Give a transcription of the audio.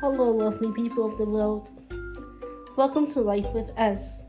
Hello, lovely people of the world. Welcome to Life with us.